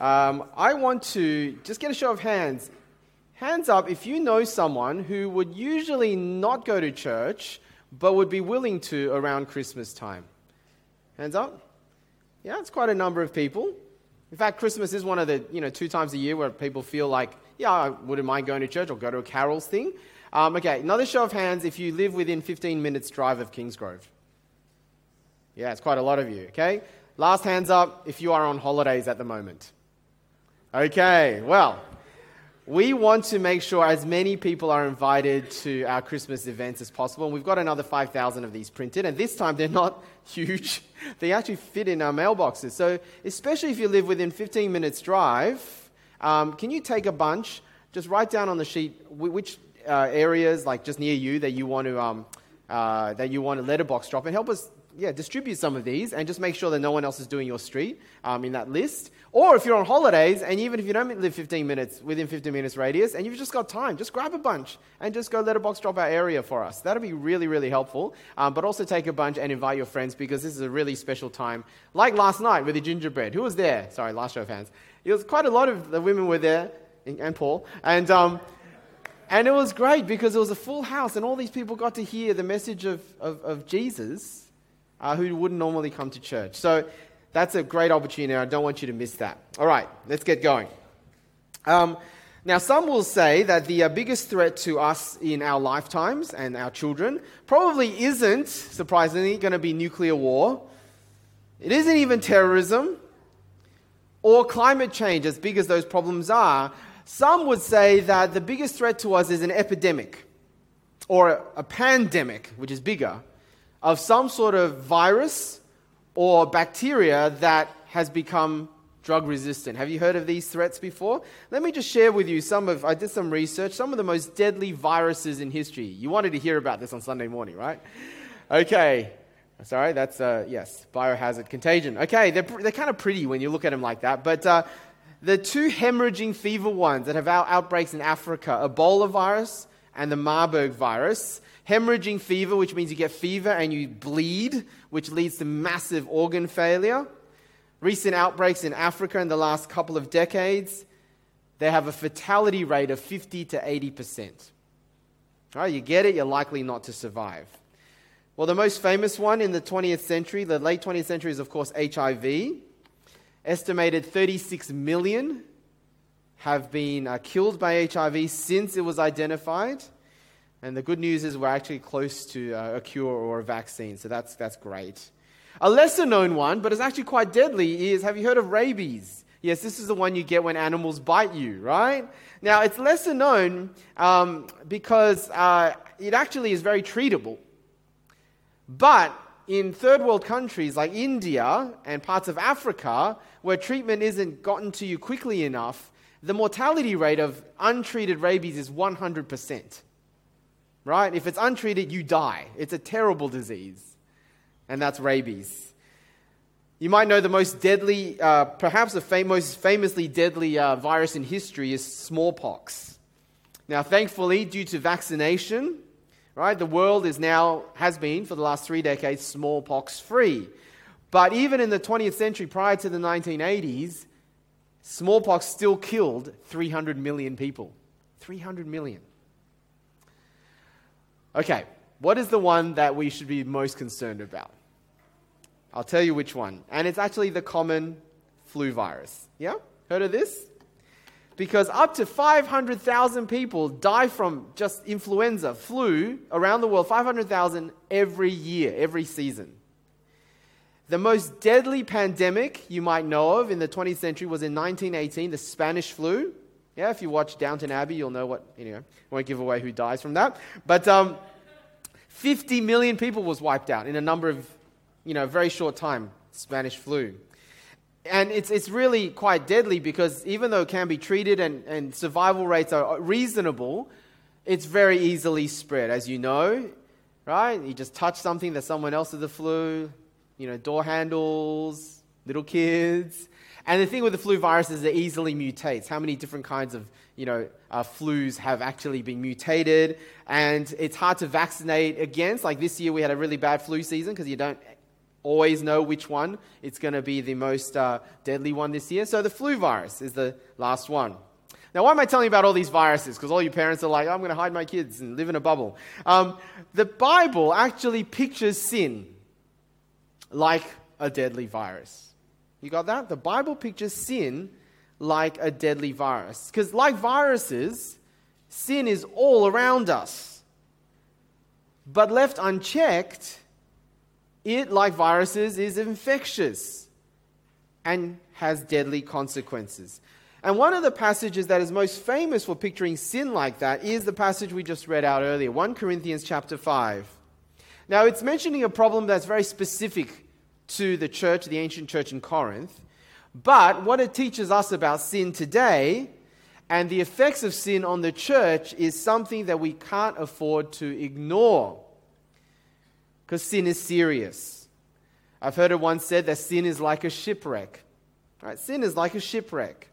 Um, I want to just get a show of hands. Hands up if you know someone who would usually not go to church but would be willing to around Christmas time. Hands up? Yeah, it's quite a number of people. In fact, Christmas is one of the, you know, two times a year where people feel like, yeah, I wouldn't mind going to church or go to a carols thing. Um, okay, another show of hands if you live within 15 minutes drive of Kingsgrove. Yeah, it's quite a lot of you, okay? Last hands up if you are on holidays at the moment. Okay, well, we want to make sure as many people are invited to our Christmas events as possible. And we've got another 5,000 of these printed. And this time they're not huge, they actually fit in our mailboxes. So, especially if you live within 15 minutes' drive, um, can you take a bunch? Just write down on the sheet which uh, areas, like just near you, that you want to. Um, uh, that you want a letterbox drop and help us yeah, distribute some of these and just make sure that no one else is doing your street um, in that list. Or if you're on holidays and even if you don't live 15 minutes within 15 minutes radius and you've just got time, just grab a bunch and just go letterbox drop our area for us. That'll be really, really helpful. Um, but also take a bunch and invite your friends because this is a really special time. Like last night with the gingerbread. Who was there? Sorry, last show of hands. It was quite a lot of the women were there and Paul. And um, and it was great because it was a full house, and all these people got to hear the message of, of, of Jesus uh, who wouldn't normally come to church. So that's a great opportunity. I don't want you to miss that. All right, let's get going. Um, now, some will say that the uh, biggest threat to us in our lifetimes and our children probably isn't, surprisingly, going to be nuclear war. It isn't even terrorism or climate change, as big as those problems are. Some would say that the biggest threat to us is an epidemic or a pandemic, which is bigger, of some sort of virus or bacteria that has become drug resistant. Have you heard of these threats before? Let me just share with you some of, I did some research, some of the most deadly viruses in history. You wanted to hear about this on Sunday morning, right? Okay. Sorry, that's, uh, yes, biohazard contagion. Okay, they're, they're kind of pretty when you look at them like that, but uh, the two hemorrhaging fever ones that have out- outbreaks in Africa Ebola virus and the Marburg virus. Hemorrhaging fever, which means you get fever and you bleed, which leads to massive organ failure. Recent outbreaks in Africa in the last couple of decades, they have a fatality rate of 50 to 80%. All right, you get it, you're likely not to survive. Well, the most famous one in the 20th century, the late 20th century, is of course HIV. Estimated 36 million have been uh, killed by HIV since it was identified. And the good news is we're actually close to uh, a cure or a vaccine, so that's, that's great. A lesser known one, but it's actually quite deadly, is have you heard of rabies? Yes, this is the one you get when animals bite you, right? Now, it's lesser known um, because uh, it actually is very treatable. But in third world countries like India and parts of Africa, where treatment isn't gotten to you quickly enough, the mortality rate of untreated rabies is 100%. Right? If it's untreated, you die. It's a terrible disease. And that's rabies. You might know the most deadly, uh, perhaps the fam- most famously deadly uh, virus in history is smallpox. Now, thankfully, due to vaccination, right, the world is now, has been for the last three decades, smallpox free. But even in the 20th century, prior to the 1980s, smallpox still killed 300 million people. 300 million. Okay, what is the one that we should be most concerned about? I'll tell you which one. And it's actually the common flu virus. Yeah? Heard of this? Because up to 500,000 people die from just influenza, flu, around the world. 500,000 every year, every season. The most deadly pandemic you might know of in the 20th century was in 1918, the Spanish flu. Yeah, if you watch Downton Abbey, you'll know what, you know, won't give away who dies from that. But um, 50 million people was wiped out in a number of, you know, very short time, Spanish flu. And it's, it's really quite deadly because even though it can be treated and, and survival rates are reasonable, it's very easily spread, as you know, right? You just touch something that someone else has the flu, you know, door handles, little kids. And the thing with the flu virus is it easily mutates. How many different kinds of, you know, uh, flus have actually been mutated? And it's hard to vaccinate against. Like this year, we had a really bad flu season because you don't always know which one it's going to be the most uh, deadly one this year. So the flu virus is the last one. Now, why am I telling you about all these viruses? Because all your parents are like, I'm going to hide my kids and live in a bubble. Um, the Bible actually pictures sin like a deadly virus. You got that? The Bible pictures sin like a deadly virus. Because, like viruses, sin is all around us. But left unchecked, it, like viruses, is infectious and has deadly consequences. And one of the passages that is most famous for picturing sin like that is the passage we just read out earlier, 1 Corinthians chapter 5. Now, it's mentioning a problem that's very specific to the church, the ancient church in Corinth. But what it teaches us about sin today and the effects of sin on the church is something that we can't afford to ignore. Because sin is serious. I've heard it once said that sin is like a shipwreck. Right? Sin is like a shipwreck.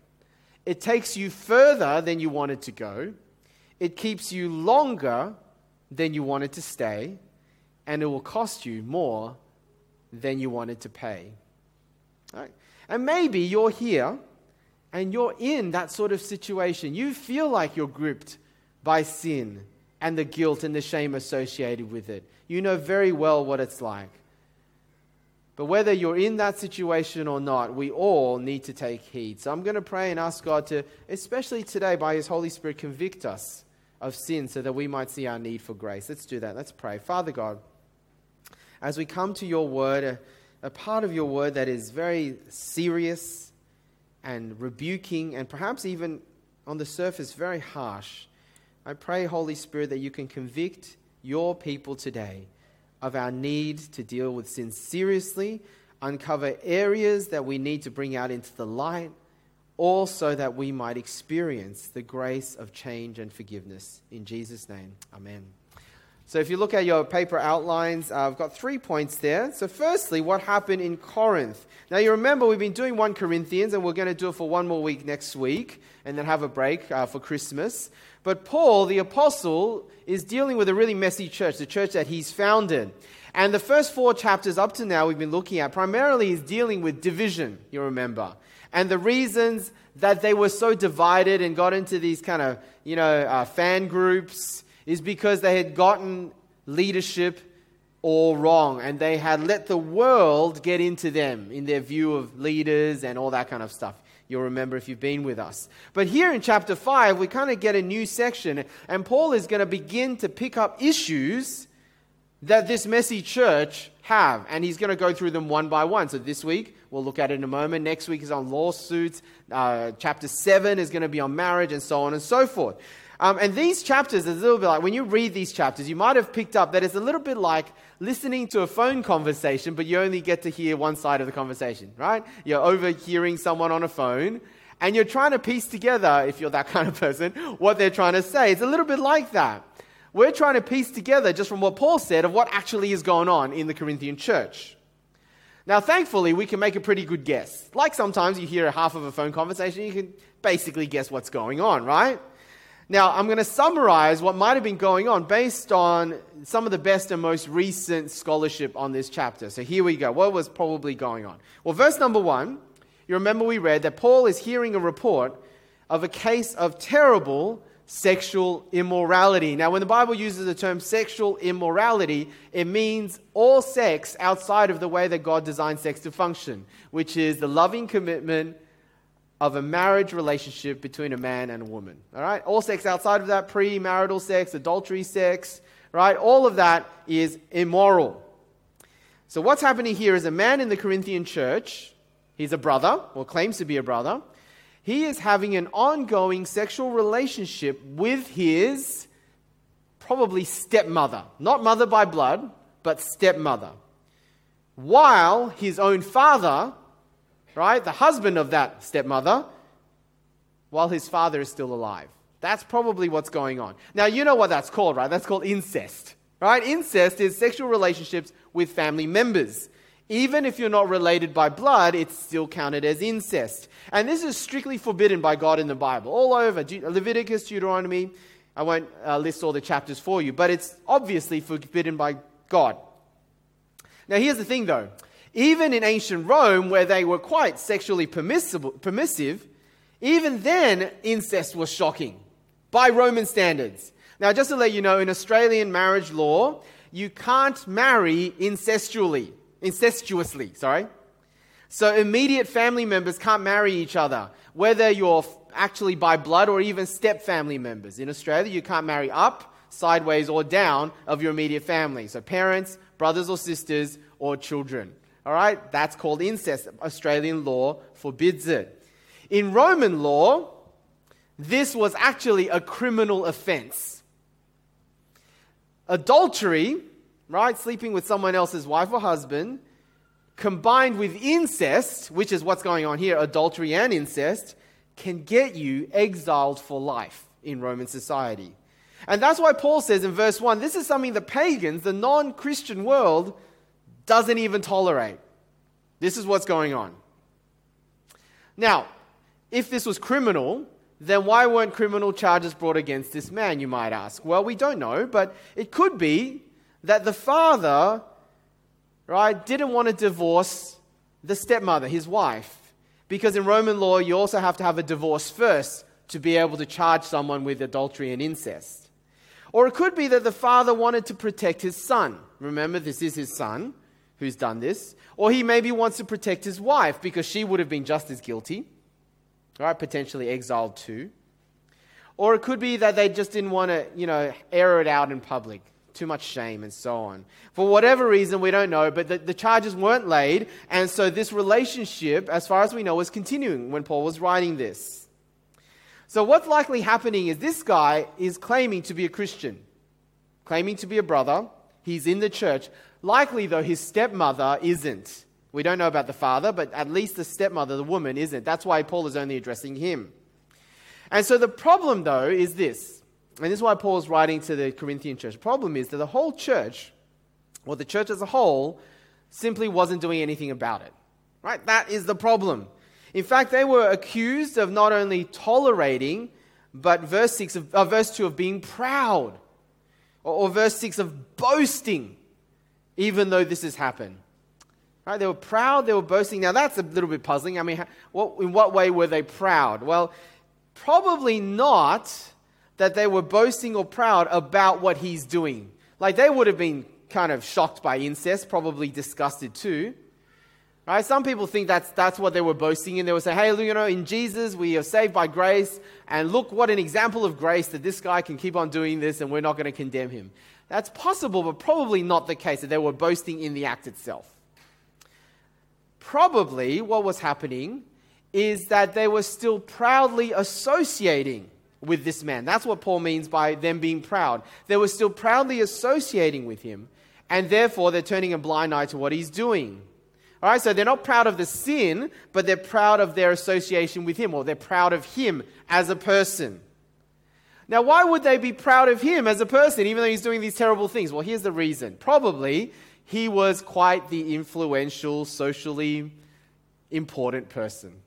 It takes you further than you wanted to go. It keeps you longer than you wanted to stay. And it will cost you more than you wanted to pay. Right? And maybe you're here and you're in that sort of situation. You feel like you're gripped by sin and the guilt and the shame associated with it. You know very well what it's like. But whether you're in that situation or not, we all need to take heed. So I'm going to pray and ask God to, especially today by His Holy Spirit, convict us of sin so that we might see our need for grace. Let's do that. Let's pray. Father God, as we come to your word, a, a part of your word that is very serious and rebuking and perhaps even on the surface very harsh, I pray, Holy Spirit, that you can convict your people today of our need to deal with sin seriously, uncover areas that we need to bring out into the light, all so that we might experience the grace of change and forgiveness. In Jesus' name, amen. So, if you look at your paper outlines, uh, I've got three points there. So, firstly, what happened in Corinth? Now, you remember we've been doing 1 Corinthians, and we're going to do it for one more week next week, and then have a break uh, for Christmas. But Paul, the apostle, is dealing with a really messy church, the church that he's founded. And the first four chapters up to now we've been looking at primarily is dealing with division, you remember. And the reasons that they were so divided and got into these kind of, you know, uh, fan groups is because they had gotten leadership all wrong and they had let the world get into them in their view of leaders and all that kind of stuff. You'll remember if you've been with us. But here in chapter 5, we kind of get a new section, and Paul is going to begin to pick up issues that this messy church have, and he's going to go through them one by one. So this week, we'll look at it in a moment. Next week is on lawsuits. Uh, chapter 7 is going to be on marriage, and so on and so forth. Um, and these chapters is a little bit like when you read these chapters, you might have picked up that it's a little bit like listening to a phone conversation, but you only get to hear one side of the conversation, right? You're overhearing someone on a phone, and you're trying to piece together, if you're that kind of person, what they're trying to say. It's a little bit like that. We're trying to piece together, just from what Paul said, of what actually is going on in the Corinthian church. Now, thankfully, we can make a pretty good guess. Like sometimes you hear half of a phone conversation, you can basically guess what's going on, right? Now, I'm going to summarize what might have been going on based on some of the best and most recent scholarship on this chapter. So here we go. What was probably going on? Well, verse number one, you remember we read that Paul is hearing a report of a case of terrible sexual immorality. Now, when the Bible uses the term sexual immorality, it means all sex outside of the way that God designed sex to function, which is the loving commitment of a marriage relationship between a man and a woman. All right? All sex outside of that, premarital sex, adultery sex, right? All of that is immoral. So, what's happening here is a man in the Corinthian church, he's a brother, or claims to be a brother. He is having an ongoing sexual relationship with his probably stepmother. Not mother by blood, but stepmother. While his own father right? The husband of that stepmother, while his father is still alive. That's probably what's going on. Now, you know what that's called, right? That's called incest, right? Incest is sexual relationships with family members. Even if you're not related by blood, it's still counted as incest. And this is strictly forbidden by God in the Bible. All over Leviticus, Deuteronomy. I won't uh, list all the chapters for you, but it's obviously forbidden by God. Now, here's the thing though Even in ancient Rome, where they were quite sexually permissive, even then incest was shocking by Roman standards. Now, just to let you know, in Australian marriage law, you can't marry incestually, incestuously, sorry. So immediate family members can't marry each other, whether you're actually by blood or even step family members. In Australia, you can't marry up, sideways, or down of your immediate family. So parents, brothers or sisters, or children. All right? That's called incest. Australian law forbids it. In Roman law, this was actually a criminal offense. Adultery, right, sleeping with someone else's wife or husband, combined with incest, which is what's going on here, adultery and incest, can get you exiled for life in Roman society. And that's why Paul says in verse 1 this is something the pagans, the non Christian world, doesn't even tolerate. This is what's going on. Now, if this was criminal, then why weren't criminal charges brought against this man, you might ask? Well, we don't know, but it could be that the father, right, didn't want to divorce the stepmother, his wife. Because in Roman law, you also have to have a divorce first to be able to charge someone with adultery and incest. Or it could be that the father wanted to protect his son. Remember, this is his son who's done this. Or he maybe wants to protect his wife because she would have been just as guilty, right? Potentially exiled too. Or it could be that they just didn't want to, you know, air it out in public too much shame, and so on. For whatever reason, we don't know, but the, the, charges weren't laid, and so this relationship, as far as we know, was continuing when Paul was writing this. So, what's likely happening is this guy is claiming to be a Christian, claiming to be a brother. He's in the church. Likely, though, his stepmother isn't. We don't know about the father, but at least the stepmother, the woman, isn't. That's why Paul is only addressing him. And so the problem, though, is this and this is why Paul is writing to the Corinthian church. The problem is that the whole church, or the church as a whole, simply wasn't doing anything about it. Right? That is the problem. In fact, they were accused of not only tolerating, but verse, six of, uh, verse 2 of being proud, or, or verse 6 of boasting, even though this has happened. Right? They were proud, they were boasting. Now, that's a little bit puzzling. I mean, what, in what way were they proud? Well, probably not that they were boasting or proud about what he's doing. Like they would have been kind of shocked by incest, probably disgusted too. Right? Some people think that's, that's what they were boasting in. They would say, hey, you know, in Jesus we are saved by grace, and look what an example of grace that this guy can keep on doing this and we're not going to condemn him. That's possible, but probably not the case that they were boasting in the act itself. Probably what was happening is that they were still proudly associating with this man. That's what Paul means by them being proud. They were still proudly associating with him, and therefore they're turning a blind eye to what he's doing. All right, so they're not proud of the sin, but they're proud of their association with him, or they're proud of him as a person. Now, why would they be proud of him as a person, even though he's doing these terrible things? Well, here's the reason. Probably he was quite the influential, socially important person.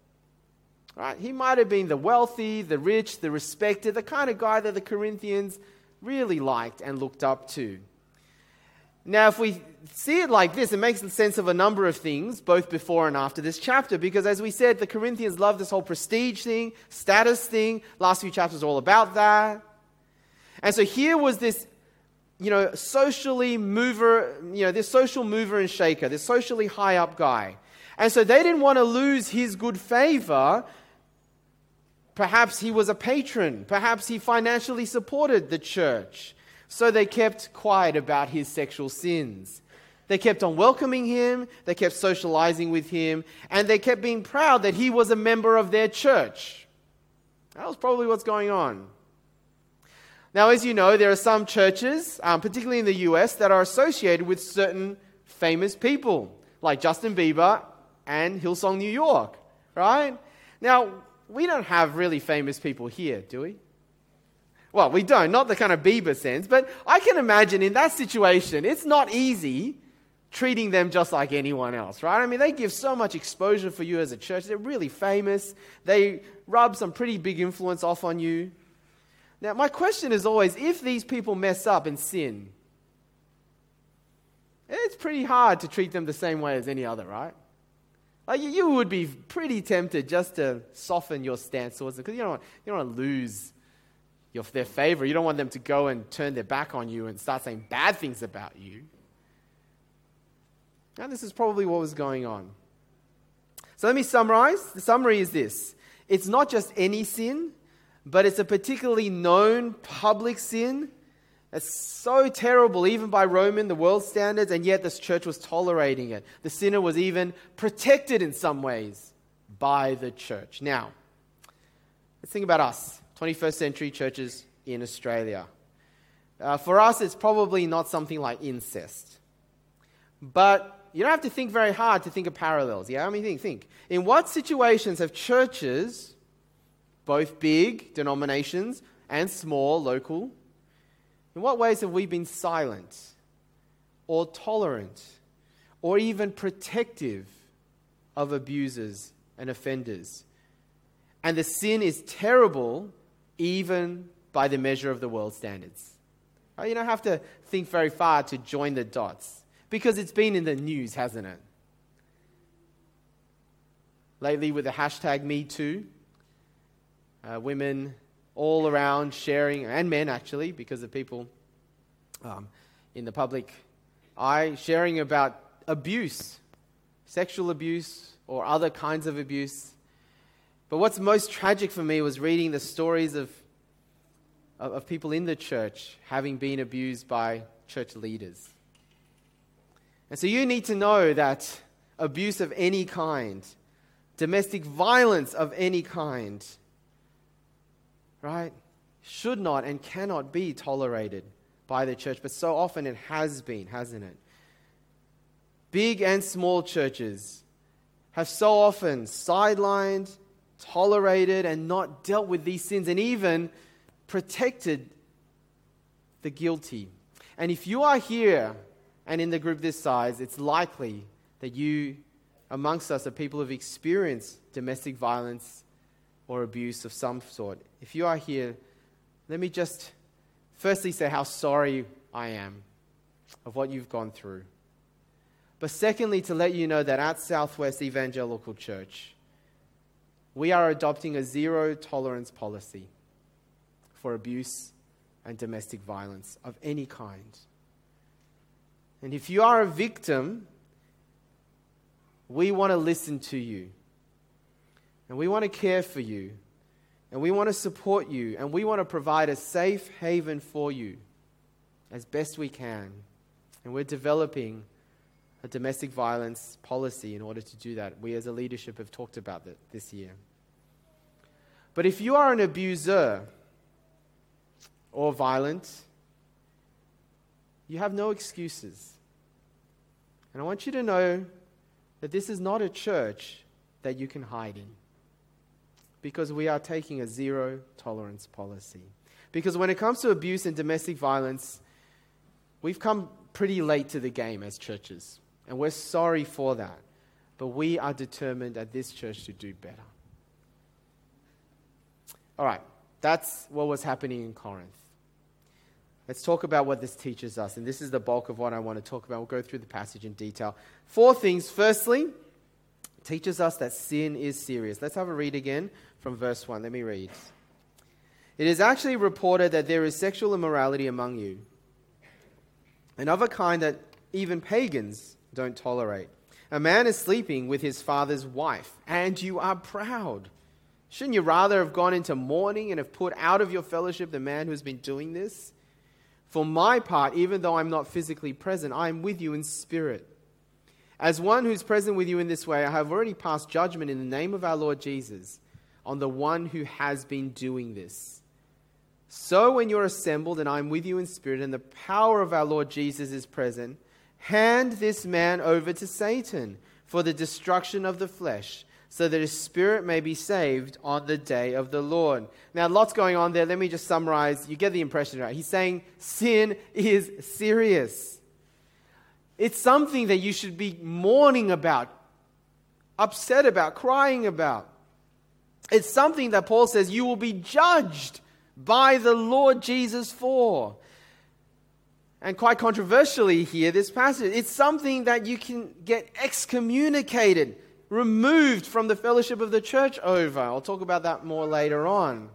Right? He might have been the wealthy, the rich, the respected, the kind of guy that the Corinthians really liked and looked up to. Now, if we see it like this, it makes sense of a number of things, both before and after this chapter, because as we said, the Corinthians love this whole prestige thing, status thing. Last few chapters are all about that. And so here was this, you know, socially mover, you know, this social mover and shaker, this socially high up guy. And so they didn't want to lose his good favor, Perhaps he was a patron. Perhaps he financially supported the church. So they kept quiet about his sexual sins. They kept on welcoming him, they kept socializing with him, and they kept being proud that he was a member of their church. That was probably what's going on. Now, as you know, there are some churches, um, particularly in the US, that are associated with certain famous people, like Justin Bieber and Hillsong New York, right? Now, we don't have really famous people here, do we? Well, we don't, not the kind of Bieber sense, but I can imagine in that situation, it's not easy treating them just like anyone else, right? I mean, they give so much exposure for you as a church. They're really famous. They rub some pretty big influence off on you. Now, my question is always if these people mess up and sin, it's pretty hard to treat them the same way as any other, right? Like you would be pretty tempted just to soften your stance towards them because you don't want, you don't want to lose your, their favor. You don't want them to go and turn their back on you and start saying bad things about you. Now, this is probably what was going on. So let me summarize. The summary is this it's not just any sin, but it's a particularly known public sin that's so terrible, even by Roman, the world standards, and yet this church was tolerating it. The sinner was even protected in some ways by the church. Now, let's think about us, 21st century churches in Australia. Uh, for us, it's probably not something like incest. But you don't have to think very hard to think of parallels. Yeah, I mean, think, think. In what situations have churches, both big denominations and small, local, in what ways have we been silent or tolerant or even protective of abusers and offenders? And the sin is terrible even by the measure of the world standards. Uh, you don't have to think very far to join the dots because it's been in the news, hasn't it? Lately, with the hashtag MeToo, uh, women all around sharing, and men actually, because of people um, in the public eye, sharing about abuse, sexual abuse, or other kinds of abuse. But what's most tragic for me was reading the stories of, of, of people in the church having been abused by church leaders. And so you need to know that abuse of any kind, domestic violence of any kind, right, should not and cannot be tolerated by the church. But so often it has been, hasn't it? Big and small churches have so often sidelined, tolerated, and not dealt with these sins, and even protected the guilty. And if you are here and in the group this size, it's likely that you amongst us are people who have experienced domestic violence or abuse of some sort. If you are here, let me just firstly say how sorry I am of what you've gone through. But secondly, to let you know that at Southwest Evangelical Church, we are adopting a zero tolerance policy for abuse and domestic violence of any kind. And if you are a victim, we want to listen to you. And we want to care for you. And we want to support you. And we want to provide a safe haven for you as best we can. And we're developing a domestic violence policy in order to do that. We as a leadership have talked about that this year. But if you are an abuser or violent, you have no excuses. And I want you to know that this is not a church that you can hide in because we are taking a zero tolerance policy. Because when it comes to abuse and domestic violence, we've come pretty late to the game as churches. And we're sorry for that. But we are determined at this church to do better. All right, that's what was happening in Corinth. Let's talk about what this teaches us. And this is the bulk of what I want to talk about. We'll go through the passage in detail. Four things. Firstly, teaches us that sin is serious. Let's have a read again from verse 1. Let me read. It is actually reported that there is sexual immorality among you, and of a kind that even pagans don't tolerate. A man is sleeping with his father's wife, and you are proud. Shouldn't you rather have gone into mourning and have put out of your fellowship the man who has been doing this? For my part, even though I'm not physically present, I am with you in spirit. As one who's present with you in this way, I have already passed judgment in the name of our Lord Jesus on the one who has been doing this. So when you're assembled, and I'm with you in spirit, and the power of our Lord Jesus is present, hand this man over to Satan for the destruction of the flesh, so that his spirit may be saved on the day of the Lord. Now, lots going on there. Let me just summarize. You get the impression, right? He's saying sin is serious. It's something that you should be mourning about, upset about, crying about. It's something that Paul says you will be judged by the Lord Jesus for. and quite controversially here, this passage, it's something that you can get excommunicated, removed from the fellowship of the church over. I'll talk about that more later on.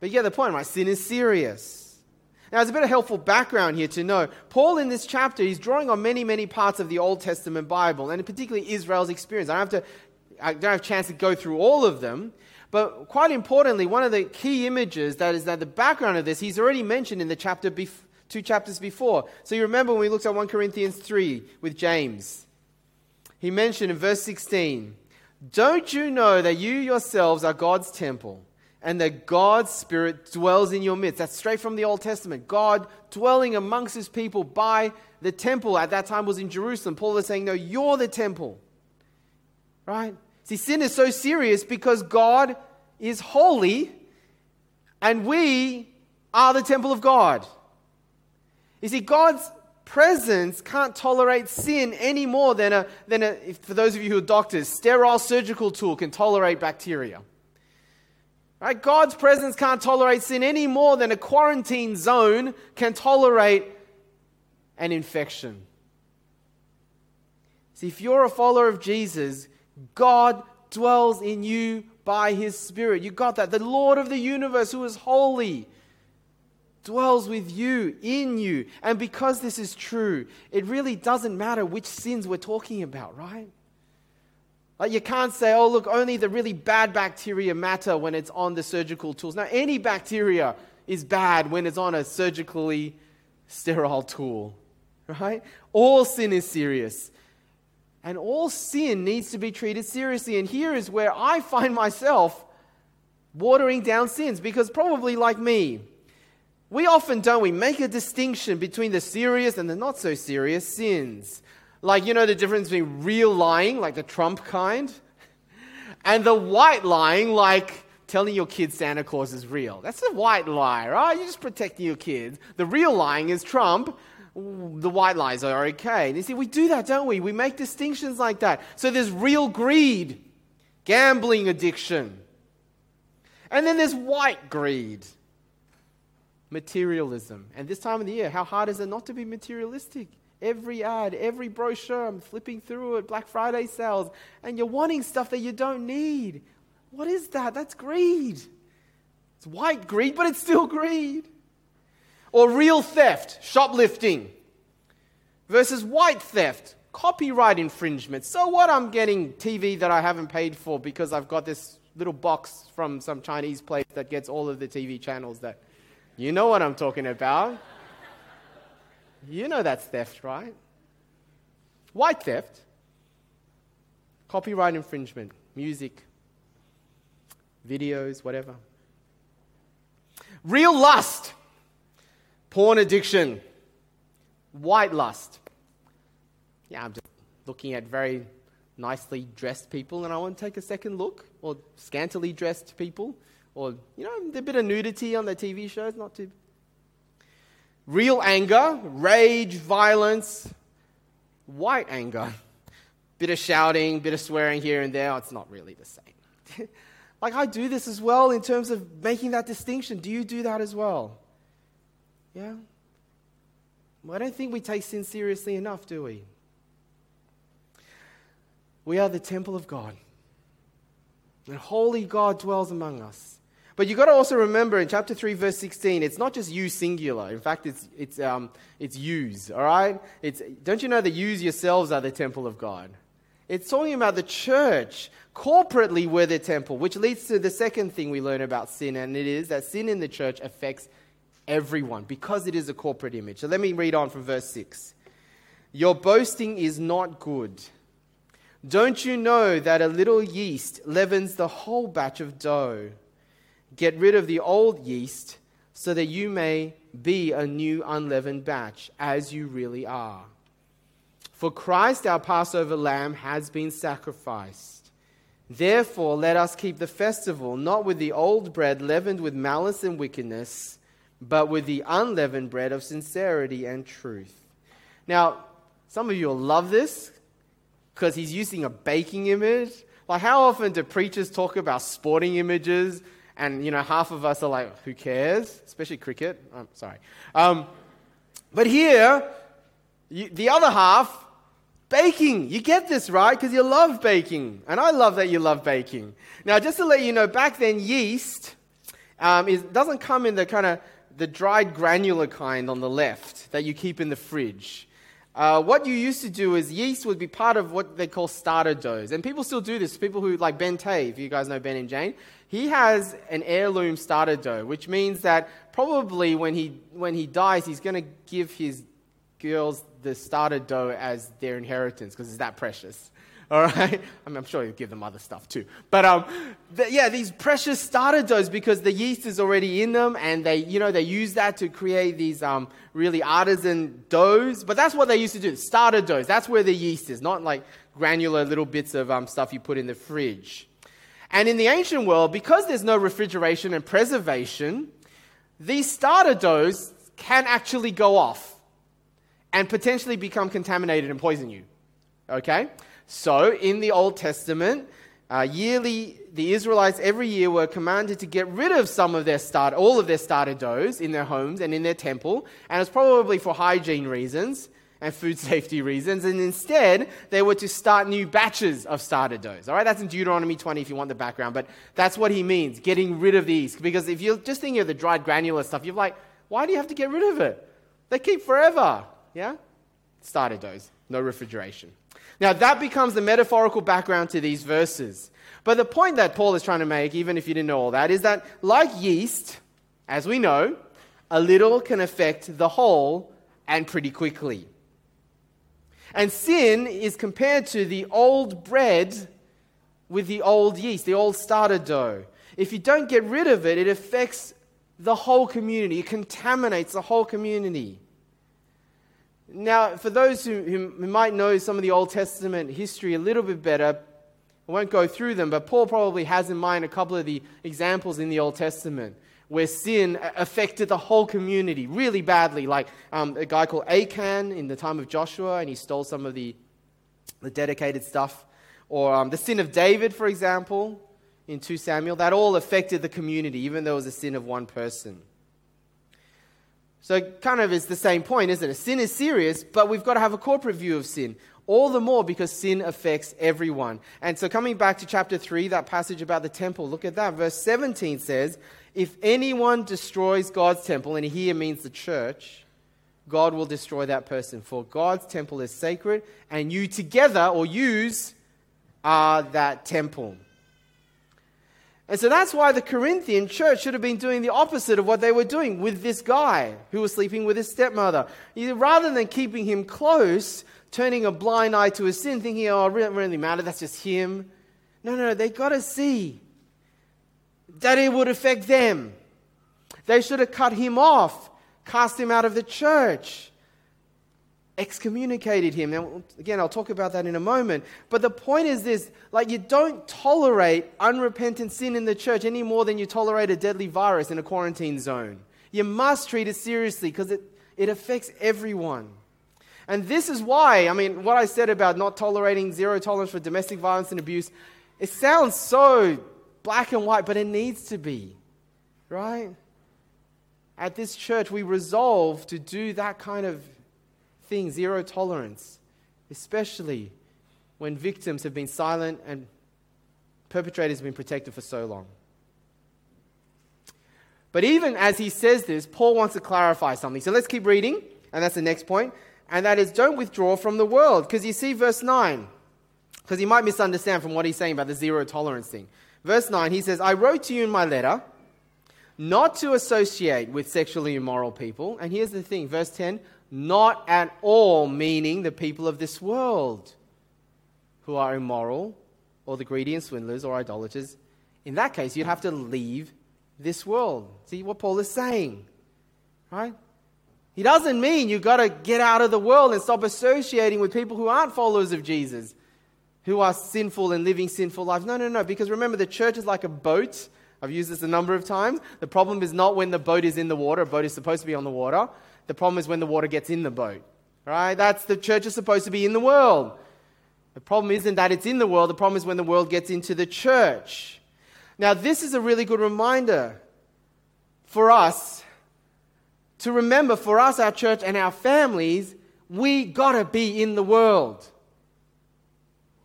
But get the point, right? Sin is serious. Now, there's a bit of helpful background here to know. Paul, in this chapter, he's drawing on many, many parts of the Old Testament Bible, and particularly Israel's experience. I don't have to, I don't have a chance to go through all of them, but quite importantly, one of the key images that is the background of this, he's already mentioned in the chapter bef- two chapters before. So you remember when we looked at 1 Corinthians 3 with James. He mentioned in verse 16, Don't you know that you yourselves are God's temple? and that God's Spirit dwells in your midst. That's straight from the Old Testament. God dwelling amongst his people by the temple at that time was in Jerusalem. Paul is saying, No, you're the temple. Right? See, sin is so serious because God is holy and we are the temple of God. You see, God's presence can't tolerate sin any more than a, than a for those of you who are doctors, sterile surgical tool can tolerate bacteria. Right? God's presence can't tolerate sin any more than a quarantine zone can tolerate an infection. See, if you're a follower of Jesus, God dwells in you by his Spirit. You got that. The Lord of the universe, who is holy, dwells with you, in you. And because this is true, it really doesn't matter which sins we're talking about, right? Like you can't say, oh, look, only the really bad bacteria matter when it's on the surgical tools. Now, any bacteria is bad when it's on a surgically sterile tool, right? All sin is serious. And all sin needs to be treated seriously. And here is where I find myself watering down sins because, probably like me, we often don't we make a distinction between the serious and the not so serious sins. Like, you know, the difference between real lying, like the Trump kind, and the white lying, like telling your kids Santa Claus is real. That's a white lie, right? You're just protecting your kids. The real lying is Trump. The white lies are okay. And you see, we do that, don't we? We make distinctions like that. So there's real greed, gambling addiction. And then there's white greed, materialism. And this time of the year, how hard is it not to be materialistic? Every ad, every brochure, I'm flipping through it, Black Friday sales, and you're wanting stuff that you don't need. What is that? That's greed. It's white greed, but it's still greed. Or real theft, shoplifting, versus white theft, copyright infringement. So what? I'm getting TV that I haven't paid for because I've got this little box from some Chinese place that gets all of the TV channels that you know what I'm talking about. You know that's theft, right? White theft, copyright infringement, music, videos, whatever. Real lust, porn addiction, white lust. Yeah, I'm just looking at very nicely dressed people and I want to take a second look, or scantily dressed people, or, you know, a bit of nudity on the TV shows, not too Real anger, rage, violence, white anger. Bit of shouting, bit of swearing here and there. It's not really the same. like I do this as well in terms of making that distinction. Do you do that as well? Yeah? Well, I don't think we take sin seriously enough, do we? We are the temple of God. And holy God dwells among us. But you've got to also remember in chapter 3, verse 16, it's not just you singular. In fact, it's, it's, um, it's yous, all right? It's, don't you know that yous yourselves are the temple of God? It's talking about the church. Corporately, we're the temple, which leads to the second thing we learn about sin, and it is that sin in the church affects everyone because it is a corporate image. So let me read on from verse 6. Your boasting is not good. Don't you know that a little yeast leavens the whole batch of dough? Get rid of the old yeast so that you may be a new unleavened batch, as you really are. For Christ, our Passover lamb, has been sacrificed. Therefore, let us keep the festival not with the old bread leavened with malice and wickedness, but with the unleavened bread of sincerity and truth. Now, some of you will love this because he's using a baking image. Like, how often do preachers talk about sporting images? And you know half of us are like who cares especially cricket i'm sorry um, But here, you, the other half, baking. You get this, right? Because you love baking. And I love that you love baking. Now, just to let you know, back then, yeast um, is, doesn't come in the kind of the dried granular kind on the left that you keep in the fridge. Uh, what you used to do is yeast would be part of what they call starter doughs. And people still do this. People who, like Ben Tay, if you guys know Ben and Jane, he has an heirloom starter dough, which means that probably when he, when he dies, he's going to give his girls the starter dough as their inheritance because it's that precious. All right? I mean, I'm sure he'll give them other stuff too. But um, the, yeah, these precious starter doughs because the yeast is already in them and they, you know, they use that to create these um, really artisan doughs. But that's what they used to do, starter doughs. That's where the yeast is, not like granular little bits of um, stuff you put in the fridge. And in the ancient world, because there's no refrigeration and preservation, these starter doughs can actually go off and potentially become contaminated and poison you. Okay? So, in the Old Testament, uh, yearly, the Israelites every year were commanded to get rid of some of their start, all of their starter doughs in their homes and in their temple, and it's probably for hygiene reasons and food safety reasons, and instead they were to start new batches of starter doughs. All right, that's in Deuteronomy 20 if you want the background, but that's what he means, getting rid of these. Because if you're just thinking of the dried granular stuff, you're like, why do you have to get rid of it? They keep forever. Yeah? Starter doughs, no refrigeration. Now, that becomes the metaphorical background to these verses. But the point that Paul is trying to make, even if you didn't know all that, is that like yeast, as we know, a little can affect the whole and pretty quickly. And sin is compared to the old bread with the old yeast, the old starter dough. If you don't get rid of it, it affects the whole community, it contaminates the whole community. Now, for those who, who might know some of the Old Testament history a little bit better, I won't go through them, but Paul probably has in mind a couple of the examples in the Old Testament where sin affected the whole community really badly, like um, a guy called Achan in the time of Joshua, and he stole some of the, the dedicated stuff. Or um, the sin of David, for example, in 2 Samuel, that all affected the community, even though it was a sin of one person. So, kind of is the same point, isn't it? Sin is serious, but we've got to have a corporate view of sin. All the more because sin affects everyone. And so, coming back to chapter 3, that passage about the temple, look at that. Verse 17 says, If anyone destroys God's temple, and here means the church, God will destroy that person. For God's temple is sacred, and you together, or yous, are that temple. And so that's why the Corinthian church should have been doing the opposite of what they were doing with this guy who was sleeping with his stepmother. Rather than keeping him close, turning a blind eye to his sin, thinking, oh, it doesn't really matter, that's just him. No, no, they got to see that it would affect them. They should have cut him off, cast him out of the church excommunicated him. Now, again, I'll talk about that in a moment. But the point is this like, you don't tolerate unrepentant sin in the church any more than you tolerate a deadly virus in a quarantine zone. You must treat it seriously because it, it affects everyone. And this is why, I mean, what I said about not tolerating zero tolerance for domestic violence and abuse, it sounds so black and white, but it needs to be, right? At this church, we resolve to do that kind of thing, zero tolerance, especially when victims have been silent and perpetrators have been protected for so long. But even as he says this, Paul wants to clarify something. So let's keep reading, and that's the next point. And that is, don't withdraw from the world. Because you see, verse 9, because you might misunderstand from what he's saying about the zero tolerance thing. Verse 9, he says, I wrote to you in my letter not to associate with sexually immoral people. And here's the thing, verse 10 not at all meaning the people of this world who are immoral or the greedy and swindlers or idolaters. In that case, you'd have to leave this world. See what Paul is saying, right? He doesn't mean you've got to get out of the world and stop associating with people who aren't followers of Jesus, who are sinful and living sinful lives. No, no, no, because remember, the church is like a boat. I've used this a number of times. The problem is not when the boat is in the water, a boat is supposed to be on the water. The problem is when the water gets in the boat. Right? That's the church is supposed to be in the world. The problem isn't that it's in the world, the problem is when the world gets into the church. Now, this is a really good reminder for us to remember for us, our church, and our families, we gotta be in the world.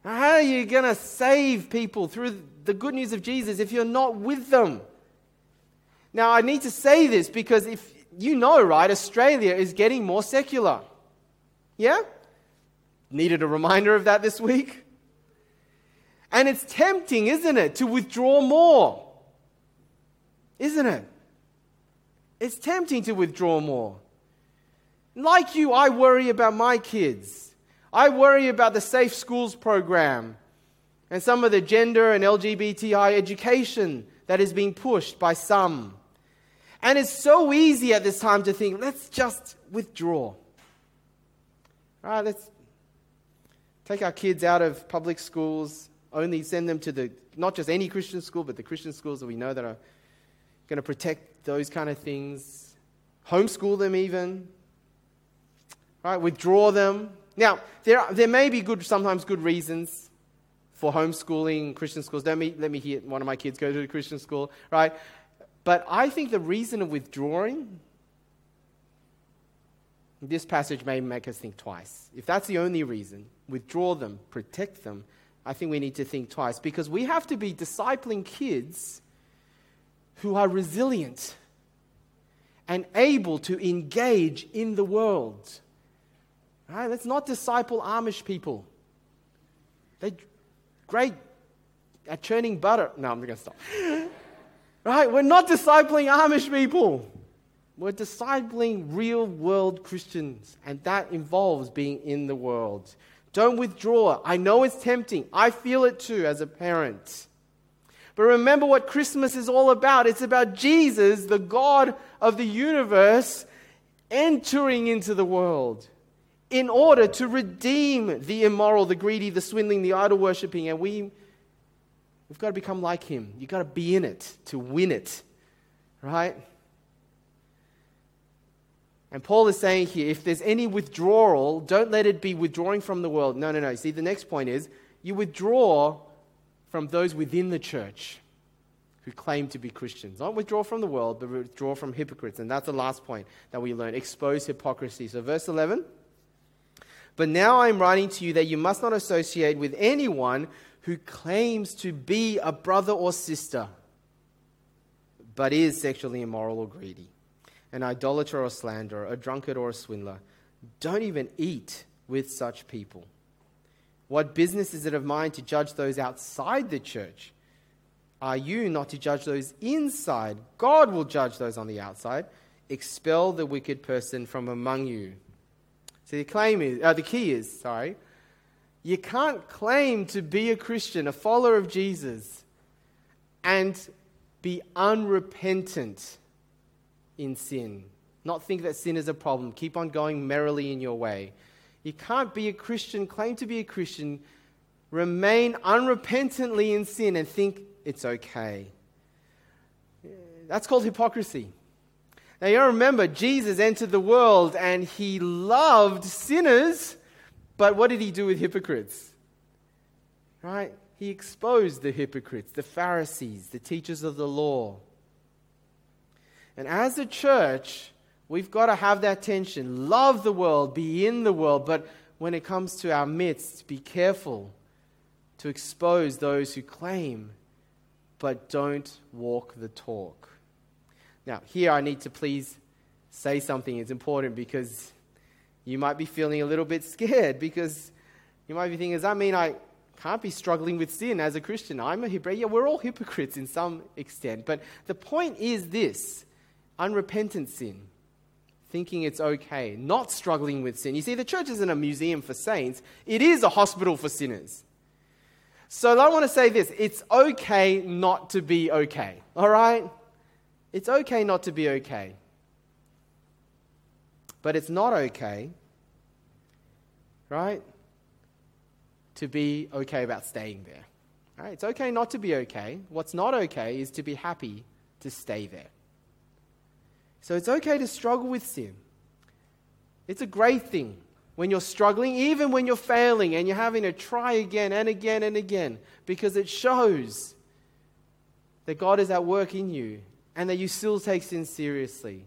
How are you gonna save people through the good news of Jesus if you're not with them? Now, I need to say this because if you know, right, Australia is getting more secular. Yeah? Needed a reminder of that this week. And it's tempting, isn't it, to withdraw more? Isn't it? It's tempting to withdraw more. Like you, I worry about my kids. I worry about the Safe Schools program and some of the gender and LGBTI education that is being pushed by some. And it's so easy at this time to think, let's just withdraw. Right, let's take our kids out of public schools, only send them to the, not just any Christian school, but the Christian schools that we know that are going to protect those kind of things. Homeschool them, even. Right? Withdraw them. Now, there, are, there may be good, sometimes good reasons for homeschooling Christian schools. Let me, let me hear one of my kids go to a Christian school, right? But I think the reason of withdrawing, this passage may make us think twice. If that's the only reason, withdraw them, protect them, I think we need to think twice because we have to be discipling kids who are resilient and able to engage in the world. Let's not disciple Amish people. They're great at churning butter. No, I'm going to stop. Right? We're not discipling Amish people. We're discipling real world Christians, and that involves being in the world. Don't withdraw. I know it's tempting. I feel it too as a parent. But remember what Christmas is all about it's about Jesus, the God of the universe, entering into the world in order to redeem the immoral, the greedy, the swindling, the idol worshipping. And we, we've got to become like him. You've got to be in it to win it, right? And Paul is saying here if there's any withdrawal, don't let it be withdrawing from the world. No, no, no. See, the next point is you withdraw from those within the church who claim to be Christians. Not withdraw from the world, but withdraw from hypocrites. And that's the last point that we learn expose hypocrisy. So, verse 11. But now I'm writing to you that you must not associate with anyone who claims to be a brother or sister, but is sexually immoral or greedy an idolater or slanderer, a drunkard or a swindler. Don't even eat with such people. What business is it of mine to judge those outside the church? Are you not to judge those inside? God will judge those on the outside. Expel the wicked person from among you. So the claim is, uh, the key is, sorry, you can't claim to be a Christian, a follower of Jesus, and be unrepentant in sin. Not think that sin is a problem. Keep on going merrily in your way. You can't be a Christian, claim to be a Christian, remain unrepentantly in sin and think it's okay. That's called hypocrisy. Now you remember, Jesus entered the world and he loved sinners, but what did he do with hypocrites? Right? He exposed the hypocrites, the Pharisees, the teachers of the law. And as a church, we've got to have that tension. Love the world, be in the world, but when it comes to our midst, be careful to expose those who claim but don't walk the talk. Now, here I need to please say something. It's important because you might be feeling a little bit scared because you might be thinking, does that mean I can't be struggling with sin as a Christian? I'm a hypocrite. Yeah, we're all hypocrites in some extent. But the point is this unrepentant sin, thinking it's okay, not struggling with sin. You see, the church isn't a museum for saints, it is a hospital for sinners. So I want to say this it's okay not to be okay, all right? It's okay not to be okay. But it's not okay, right? To be okay about staying there. Right? It's okay not to be okay. What's not okay is to be happy to stay there. So it's okay to struggle with sin. It's a great thing when you're struggling, even when you're failing and you're having to try again and again and again, because it shows that God is at work in you and that you still take sin seriously.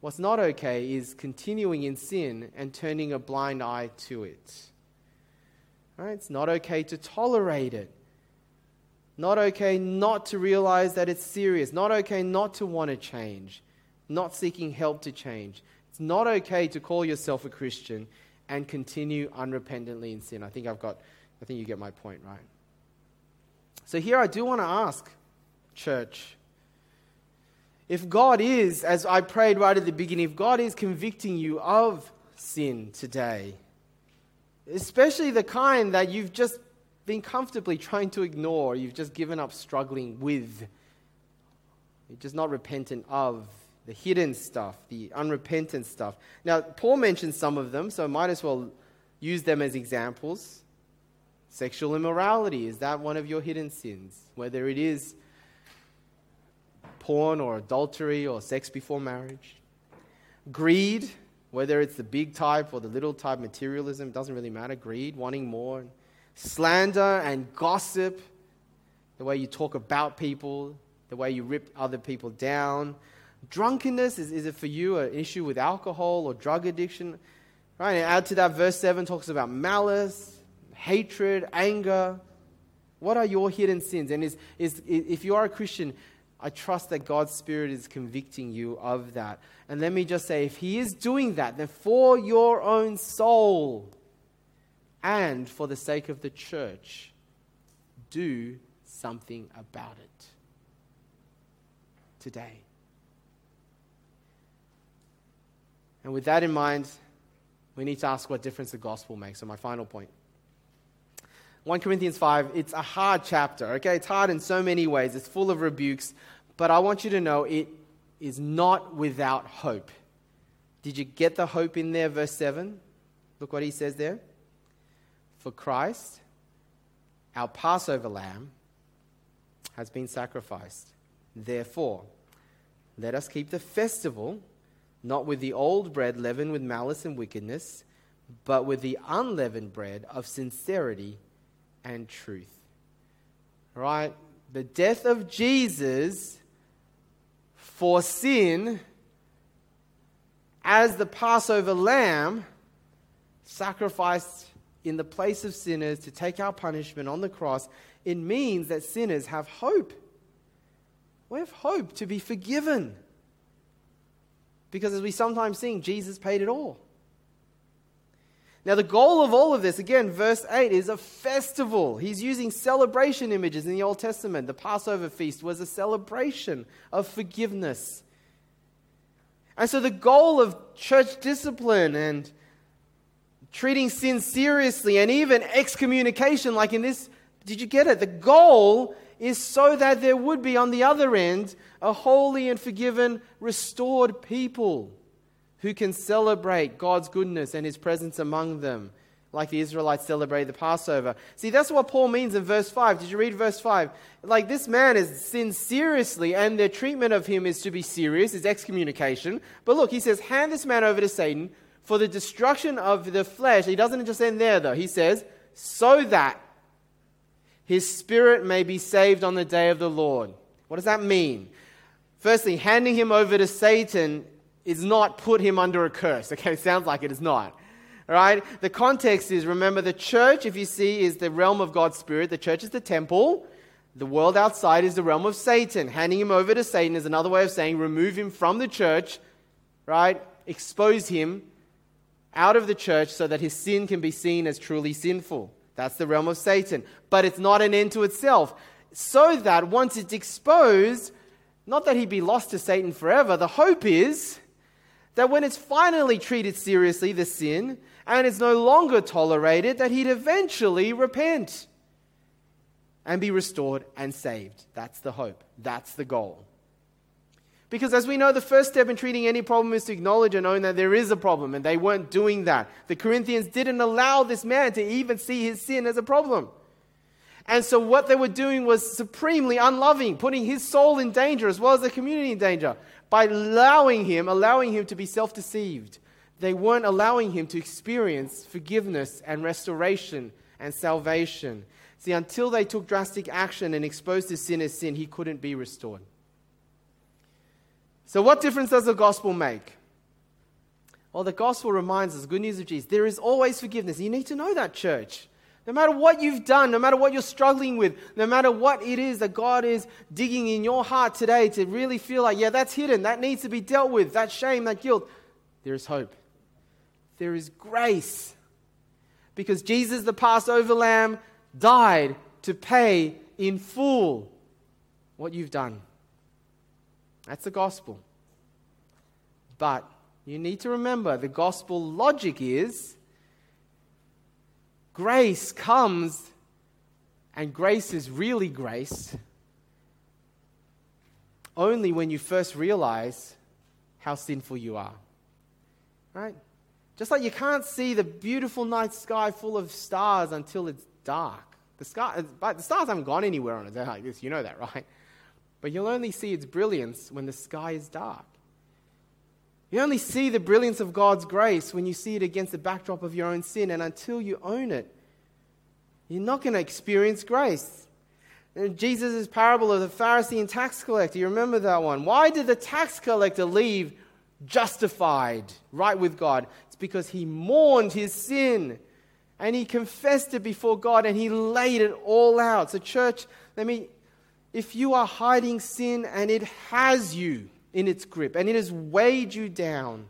What's not okay is continuing in sin and turning a blind eye to it. Right? It's not okay to tolerate it. Not okay not to realize that it's serious. Not okay not to want to change. Not seeking help to change. It's not okay to call yourself a Christian and continue unrepentantly in sin. I think I've got, I think you get my point, right? So here I do want to ask, church, if God is, as I prayed right at the beginning, if God is convicting you of sin today, especially the kind that you've just been comfortably trying to ignore, you've just given up struggling with, you're just not repentant of the hidden stuff, the unrepentant stuff. Now, Paul mentions some of them, so I might as well use them as examples. Sexual immorality, is that one of your hidden sins? Whether it is porn or adultery or sex before marriage. Greed, whether it's the big type or the little type, materialism, doesn't really matter. Greed, wanting more. Slander and gossip, the way you talk about people, the way you rip other people down. Drunkenness, is, is it for you an issue with alcohol or drug addiction? Right, and add to that, verse 7 talks about malice, hatred, anger. What are your hidden sins? And is, is, if you are a Christian, I trust that God's Spirit is convicting you of that. And let me just say if He is doing that, then for your own soul and for the sake of the church, do something about it today. And with that in mind, we need to ask what difference the gospel makes. So, my final point 1 Corinthians 5, it's a hard chapter, okay? It's hard in so many ways, it's full of rebukes, but I want you to know it is not without hope. Did you get the hope in there, verse 7? Look what he says there. For Christ, our Passover lamb, has been sacrificed. Therefore, let us keep the festival not with the old bread leavened with malice and wickedness, but with the unleavened bread of sincerity and truth. Right? The death of Jesus for sin as the Passover lamb sacrificed in the place of sinners to take our punishment on the cross, it means that sinners have hope. We have hope to be forgiven. Because as we sometimes sing, Jesus paid it all. Now, the goal of all of this, again, verse 8, is a festival. He's using celebration images in the Old Testament. The Passover feast was a celebration of forgiveness. And so, the goal of church discipline and treating sin seriously and even excommunication, like in this, did you get it? The goal is so that there would be on the other end a holy and forgiven, restored people who can celebrate God's goodness and his presence among them, like the Israelites celebrated the Passover. See, that's what Paul means in verse 5. Did you read verse 5? Like, this man has sinned seriously, and their treatment of him is to be serious, is excommunication. But look, he says, hand this man over to Satan for the destruction of the flesh. He doesn't just end there, though. He says, so that his spirit may be saved on the day of the Lord. What does that mean? Firstly, handing him over to Satan is not put him under a curse. Okay, sounds like it is not. All right? The context is remember, the church, if you see, is the realm of God's Spirit. The church is the temple. The world outside is the realm of Satan. Handing him over to Satan is another way of saying remove him from the church, right? Expose him out of the church so that his sin can be seen as truly sinful. That's the realm of Satan. But it's not an end to itself. So that once it's exposed, not that he'd be lost to Satan forever, the hope is that when it's finally treated seriously, the sin, and is no longer tolerated, that he'd eventually repent and be restored and saved. That's the hope. That's the goal. Because as we know, the first step in treating any problem is to acknowledge and own that there is a problem, and they weren't doing that. The Corinthians didn't allow this man to even see his sin as a problem. And so what they were doing was supremely unloving, putting his soul in danger as well as the community in danger by allowing him, allowing him to be self-deceived. They weren't allowing him to experience forgiveness and restoration and salvation. See, until they took drastic action and exposed his sin as sin, he couldn't be restored. So, what difference does the gospel make? Well, the gospel reminds us, good news of Jesus, there is always forgiveness. You need to know that, church. No matter what you've done, no matter what you're struggling with, no matter what it is that God is digging in your heart today to really feel like, yeah, that's hidden, that needs to be dealt with, that shame, that guilt, there is hope. There is grace. Because Jesus, the Passover lamb, died to pay in full what you've done. That's the gospel. But you need to remember the gospel logic is grace comes, and grace is really grace only when you first realize how sinful you are. Right? Just like you can't see the beautiful night sky full of stars until it's dark. The, sky, but the stars haven't gone anywhere on a day like this, you know that, right? But you'll only see its brilliance when the sky is dark. You only see the brilliance of God's grace when you see it against the backdrop of your own sin, and until you own it, you're not going to experience grace. Jesus' parable of the Pharisee and tax collector, you remember that one? Why did the tax collector leave justified, right with God? It's because he mourned his sin and he confessed it before God and he laid it all out. So, church, let me, if you are hiding sin and it has you, in its grip, and it has weighed you down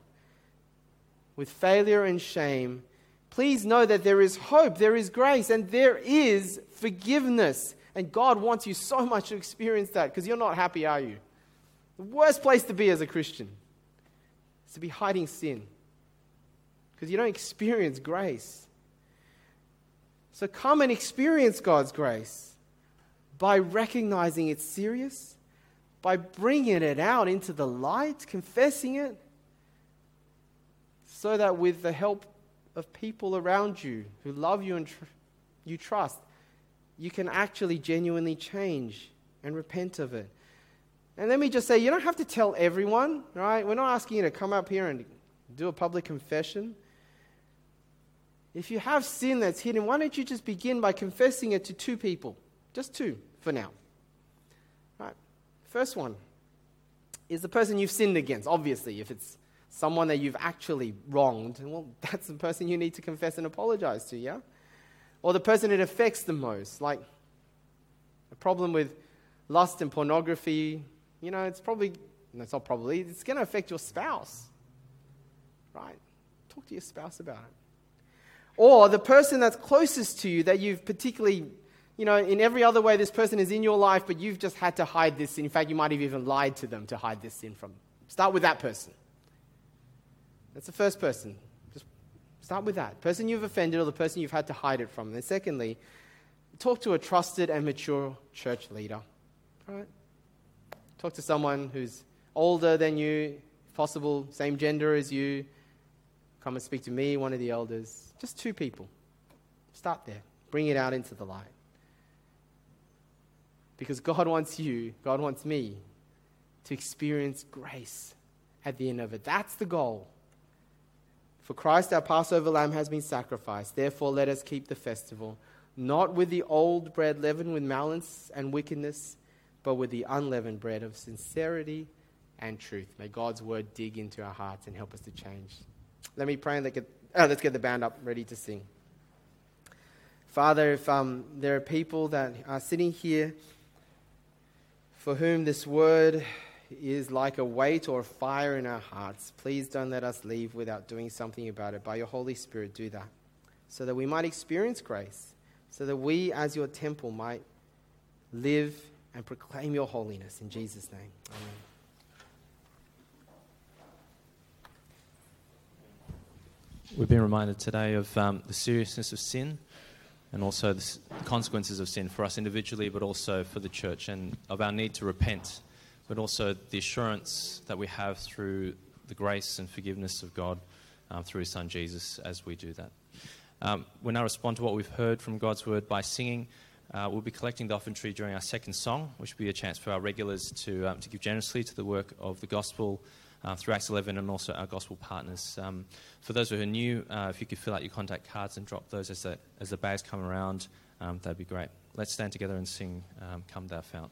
with failure and shame, please know that there is hope, there is grace, and there is forgiveness. And God wants you so much to experience that because you're not happy, are you? The worst place to be as a Christian is to be hiding sin because you don't experience grace. So come and experience God's grace by recognizing it's serious by bringing it out into the light, confessing it, so that with the help of people around you who love you and tr- you trust, you can actually genuinely change and repent of it. And let me just say, you don't have to tell everyone, right? We're not asking you to come up here and do a public confession. If you have sin that's hidden, why don't you just begin by confessing it to two people? Just two for now. First one is the person you've sinned against, obviously. If it's someone that you've actually wronged, well, that's the person you need to confess and apologize to, yeah? Or the person it affects the most, like a problem with lust and pornography, you know, it's probably, no, it's not probably, it's going to affect your spouse, right? Talk to your spouse about it. Or the person that's closest to you that you've particularly you know, in every other way, this person is in your life, but you've just had to hide this sin. In fact, you might have even lied to them to hide this sin from them. Start with that person. That's the first person. Just start with that. Person you've offended or the person you've had to hide it from. And then, secondly, talk to a trusted and mature church leader. Right? Talk to someone who's older than you, possible, same gender as you. Come and speak to me, one of the elders. Just two people. Start there. Bring it out into the light. Because God wants you, God wants me to experience grace at the end of it. That's the goal. For Christ, our Passover lamb, has been sacrificed. Therefore, let us keep the festival, not with the old bread leavened with malice and wickedness, but with the unleavened bread of sincerity and truth. May God's word dig into our hearts and help us to change. Let me pray and let's get, uh, let's get the band up ready to sing. Father, if um, there are people that are sitting here for whom this word is like a weight or a fire in our hearts, please don't let us leave without doing something about it. By your Holy Spirit, do that. So that we might experience grace, so that we, as your temple, might live and proclaim your holiness. In Jesus' name. Amen. We've been reminded today of um, the seriousness of sin and also the consequences of sin for us individually, but also for the church, and of our need to repent, but also the assurance that we have through the grace and forgiveness of God um, through His Son Jesus as we do that. Um, we'll now respond to what we've heard from God's Word by singing. Uh, we'll be collecting the offering tree during our second song, which will be a chance for our regulars to, um, to give generously to the work of the gospel uh, through Acts 11 and also our gospel partners. Um, for those who are new, uh, if you could fill out your contact cards and drop those as the, as the bags come around, um, that'd be great. Let's stand together and sing um, Come Thou Fount.